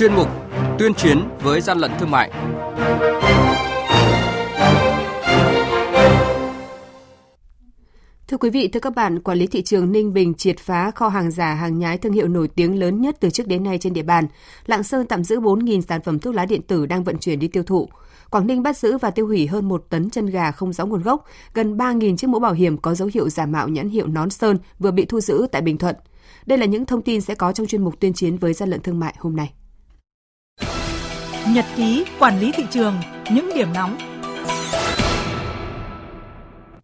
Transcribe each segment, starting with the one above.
chuyên mục Tuyên chiến với gian lận thương mại. Thưa quý vị, thưa các bạn, quản lý thị trường Ninh Bình triệt phá kho hàng giả hàng nhái thương hiệu nổi tiếng lớn nhất từ trước đến nay trên địa bàn. Lạng Sơn tạm giữ 4.000 sản phẩm thuốc lá điện tử đang vận chuyển đi tiêu thụ. Quảng Ninh bắt giữ và tiêu hủy hơn 1 tấn chân gà không rõ nguồn gốc, gần 3.000 chiếc mũ bảo hiểm có dấu hiệu giả mạo nhãn hiệu nón sơn vừa bị thu giữ tại Bình Thuận. Đây là những thông tin sẽ có trong chuyên mục tuyên chiến với gian lận thương mại hôm nay. Nhật ký quản lý thị trường, những điểm nóng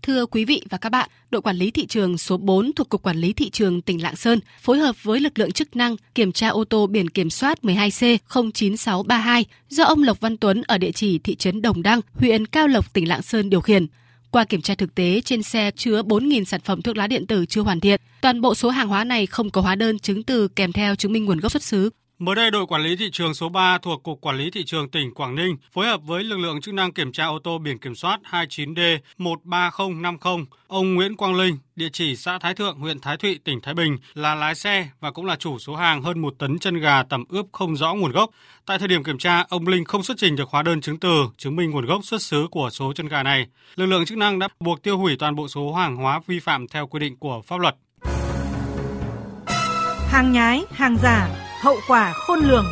Thưa quý vị và các bạn, đội quản lý thị trường số 4 thuộc Cục Quản lý Thị trường tỉnh Lạng Sơn phối hợp với lực lượng chức năng kiểm tra ô tô biển kiểm soát 12C09632 do ông Lộc Văn Tuấn ở địa chỉ thị trấn Đồng Đăng, huyện Cao Lộc, tỉnh Lạng Sơn điều khiển. Qua kiểm tra thực tế, trên xe chứa 4.000 sản phẩm thuốc lá điện tử chưa hoàn thiện. Toàn bộ số hàng hóa này không có hóa đơn chứng từ kèm theo chứng minh nguồn gốc xuất xứ. Mới đây, đội quản lý thị trường số 3 thuộc Cục Quản lý Thị trường tỉnh Quảng Ninh phối hợp với lực lượng chức năng kiểm tra ô tô biển kiểm soát 29D 13050. Ông Nguyễn Quang Linh, địa chỉ xã Thái Thượng, huyện Thái Thụy, tỉnh Thái Bình là lái xe và cũng là chủ số hàng hơn 1 tấn chân gà tẩm ướp không rõ nguồn gốc. Tại thời điểm kiểm tra, ông Linh không xuất trình được hóa đơn chứng từ chứng minh nguồn gốc xuất xứ của số chân gà này. Lực lượng chức năng đã buộc tiêu hủy toàn bộ số hàng hóa vi phạm theo quy định của pháp luật. Hàng nhái, hàng giả, hậu quả khôn lường.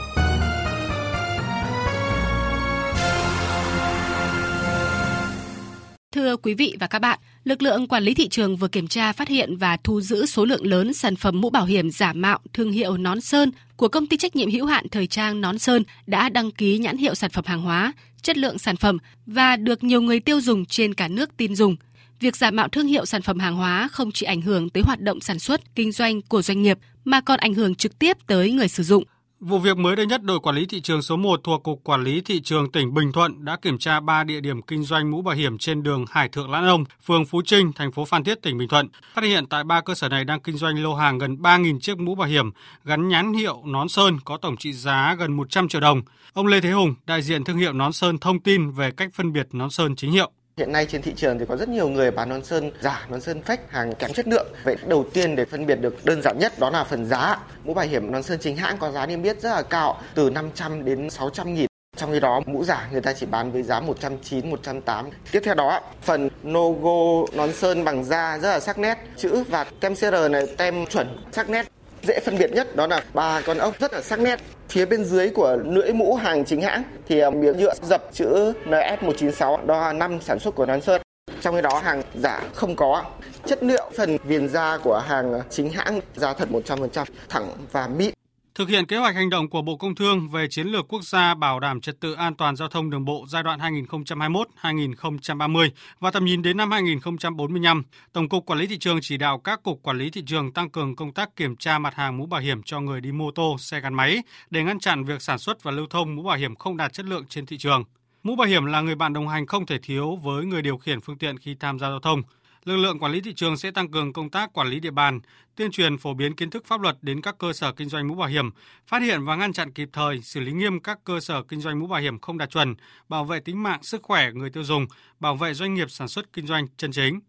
Thưa quý vị và các bạn, lực lượng quản lý thị trường vừa kiểm tra phát hiện và thu giữ số lượng lớn sản phẩm mũ bảo hiểm giả mạo thương hiệu Nón Sơn của công ty trách nhiệm hữu hạn thời trang Nón Sơn đã đăng ký nhãn hiệu sản phẩm hàng hóa, chất lượng sản phẩm và được nhiều người tiêu dùng trên cả nước tin dùng. Việc giả mạo thương hiệu sản phẩm hàng hóa không chỉ ảnh hưởng tới hoạt động sản xuất, kinh doanh của doanh nghiệp mà còn ảnh hưởng trực tiếp tới người sử dụng. Vụ việc mới đây nhất, đội quản lý thị trường số 1 thuộc Cục Quản lý Thị trường tỉnh Bình Thuận đã kiểm tra 3 địa điểm kinh doanh mũ bảo hiểm trên đường Hải Thượng Lãn Ông, phường Phú Trinh, thành phố Phan Thiết, tỉnh Bình Thuận. Phát hiện tại ba cơ sở này đang kinh doanh lô hàng gần 3.000 chiếc mũ bảo hiểm gắn nhãn hiệu nón sơn có tổng trị giá gần 100 triệu đồng. Ông Lê Thế Hùng, đại diện thương hiệu nón sơn thông tin về cách phân biệt nón sơn chính hiệu. Hiện nay trên thị trường thì có rất nhiều người bán nón sơn giả, nón sơn fake, hàng kém chất lượng. Vậy đầu tiên để phân biệt được đơn giản nhất đó là phần giá. Mũ bảo hiểm nón sơn chính hãng có giá niêm yết rất là cao, từ 500 đến 600 nghìn. Trong khi đó mũ giả người ta chỉ bán với giá 190, 180. Tiếp theo đó, phần logo nón sơn bằng da rất là sắc nét, chữ và tem CR này tem chuẩn sắc nét dễ phân biệt nhất, đó là ba con ốc rất là sắc nét. Phía bên dưới của lưỡi mũ hàng chính hãng thì à, miếng nhựa dập chữ NS196 đó là năm sản xuất của Nón Sơn. Trong khi đó hàng giả không có. Chất liệu phần viền da của hàng chính hãng da thật 100% thẳng và mịn. Thực hiện kế hoạch hành động của Bộ Công Thương về chiến lược quốc gia bảo đảm trật tự an toàn giao thông đường bộ giai đoạn 2021-2030 và tầm nhìn đến năm 2045, Tổng cục Quản lý thị trường chỉ đạo các cục quản lý thị trường tăng cường công tác kiểm tra mặt hàng mũ bảo hiểm cho người đi mô tô, xe gắn máy để ngăn chặn việc sản xuất và lưu thông mũ bảo hiểm không đạt chất lượng trên thị trường. Mũ bảo hiểm là người bạn đồng hành không thể thiếu với người điều khiển phương tiện khi tham gia giao thông lực lượng quản lý thị trường sẽ tăng cường công tác quản lý địa bàn, tuyên truyền phổ biến kiến thức pháp luật đến các cơ sở kinh doanh mũ bảo hiểm, phát hiện và ngăn chặn kịp thời, xử lý nghiêm các cơ sở kinh doanh mũ bảo hiểm không đạt chuẩn, bảo vệ tính mạng, sức khỏe người tiêu dùng, bảo vệ doanh nghiệp sản xuất kinh doanh chân chính.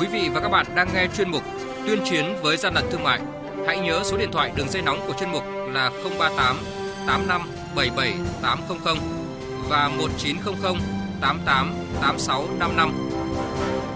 Quý vị và các bạn đang nghe chuyên mục Tuyên chiến với gian lận thương mại. Hãy nhớ số điện thoại đường dây nóng của chuyên mục là 038 85 77 800 và 1900 88 86 55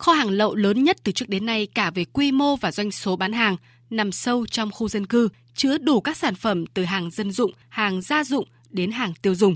kho hàng lậu lớn nhất từ trước đến nay cả về quy mô và doanh số bán hàng nằm sâu trong khu dân cư, chứa đủ các sản phẩm từ hàng dân dụng, hàng gia dụng đến hàng tiêu dùng.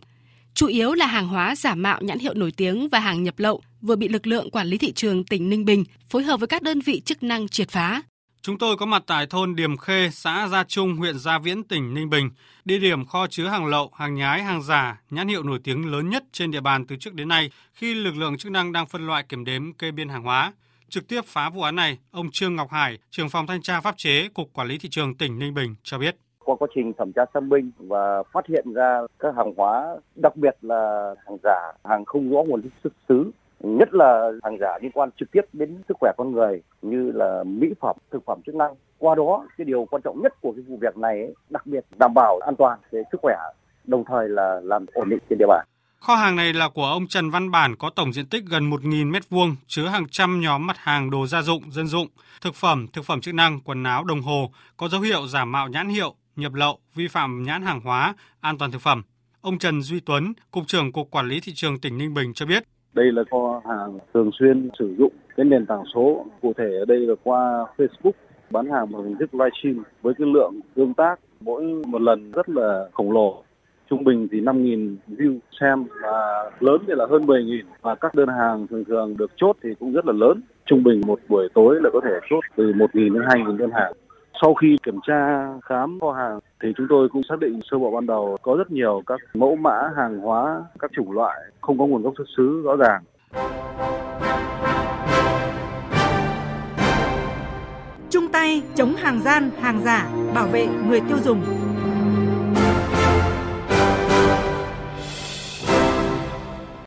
Chủ yếu là hàng hóa giả mạo nhãn hiệu nổi tiếng và hàng nhập lậu vừa bị lực lượng quản lý thị trường tỉnh Ninh Bình phối hợp với các đơn vị chức năng triệt phá. Chúng tôi có mặt tại thôn Điềm Khê, xã Gia Trung, huyện Gia Viễn, tỉnh Ninh Bình, địa điểm kho chứa hàng lậu, hàng nhái, hàng giả, nhãn hiệu nổi tiếng lớn nhất trên địa bàn từ trước đến nay khi lực lượng chức năng đang phân loại kiểm đếm kê biên hàng hóa. Trực tiếp phá vụ án này, ông Trương Ngọc Hải, trưởng phòng thanh tra pháp chế, Cục Quản lý Thị trường tỉnh Ninh Bình cho biết. qua quá trình thẩm tra xác minh và phát hiện ra các hàng hóa, đặc biệt là hàng giả, hàng không rõ nguồn xuất xứ nhất là hàng giả liên quan trực tiếp đến sức khỏe con người như là mỹ phẩm, thực phẩm chức năng. Qua đó, cái điều quan trọng nhất của cái vụ việc này ấy, đặc biệt đảm bảo an toàn về sức khỏe, đồng thời là làm ổn định trên địa bàn. Kho hàng này là của ông Trần Văn Bản có tổng diện tích gần 1.000 m2, chứa hàng trăm nhóm mặt hàng đồ gia dụng, dân dụng, thực phẩm, thực phẩm chức năng, quần áo, đồng hồ, có dấu hiệu giả mạo nhãn hiệu, nhập lậu, vi phạm nhãn hàng hóa, an toàn thực phẩm. Ông Trần Duy Tuấn, Cục trưởng Cục Quản lý Thị trường tỉnh Ninh Bình cho biết. Đây là kho hàng thường xuyên sử dụng cái nền tảng số, cụ thể ở đây là qua Facebook, bán hàng bằng hình thức livestream với cái lượng tương tác mỗi một lần rất là khổng lồ trung bình thì 5.000 view xem và lớn thì là hơn 10.000 và các đơn hàng thường thường được chốt thì cũng rất là lớn. Trung bình một buổi tối là có thể chốt từ 1.000 đến 2.000 đơn hàng. Sau khi kiểm tra khám kho hàng thì chúng tôi cũng xác định sơ bộ ban đầu có rất nhiều các mẫu mã hàng hóa, các chủng loại không có nguồn gốc xuất xứ rõ ràng. Chung tay chống hàng gian, hàng giả, bảo vệ người tiêu dùng.